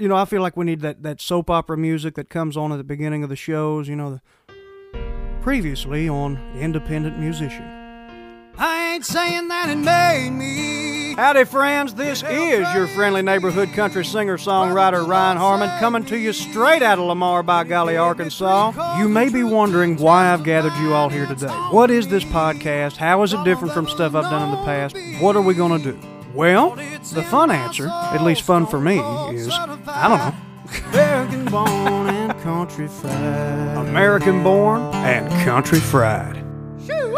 you know, I feel like we need that, that soap opera music that comes on at the beginning of the shows, you know, the, previously on Independent Musician. I ain't saying that it made me. Howdy, friends. This is your friendly neighborhood country singer songwriter Ryan Harmon coming to you straight out of Lamar by Golly, Arkansas. You may be wondering why I've gathered you all here today. What is this podcast? How is it different from stuff I've done in the past? What are we going to do? Well, the fun answer, at least fun for me, is I don't know. American born and country fried. American born and country fried. Shoo,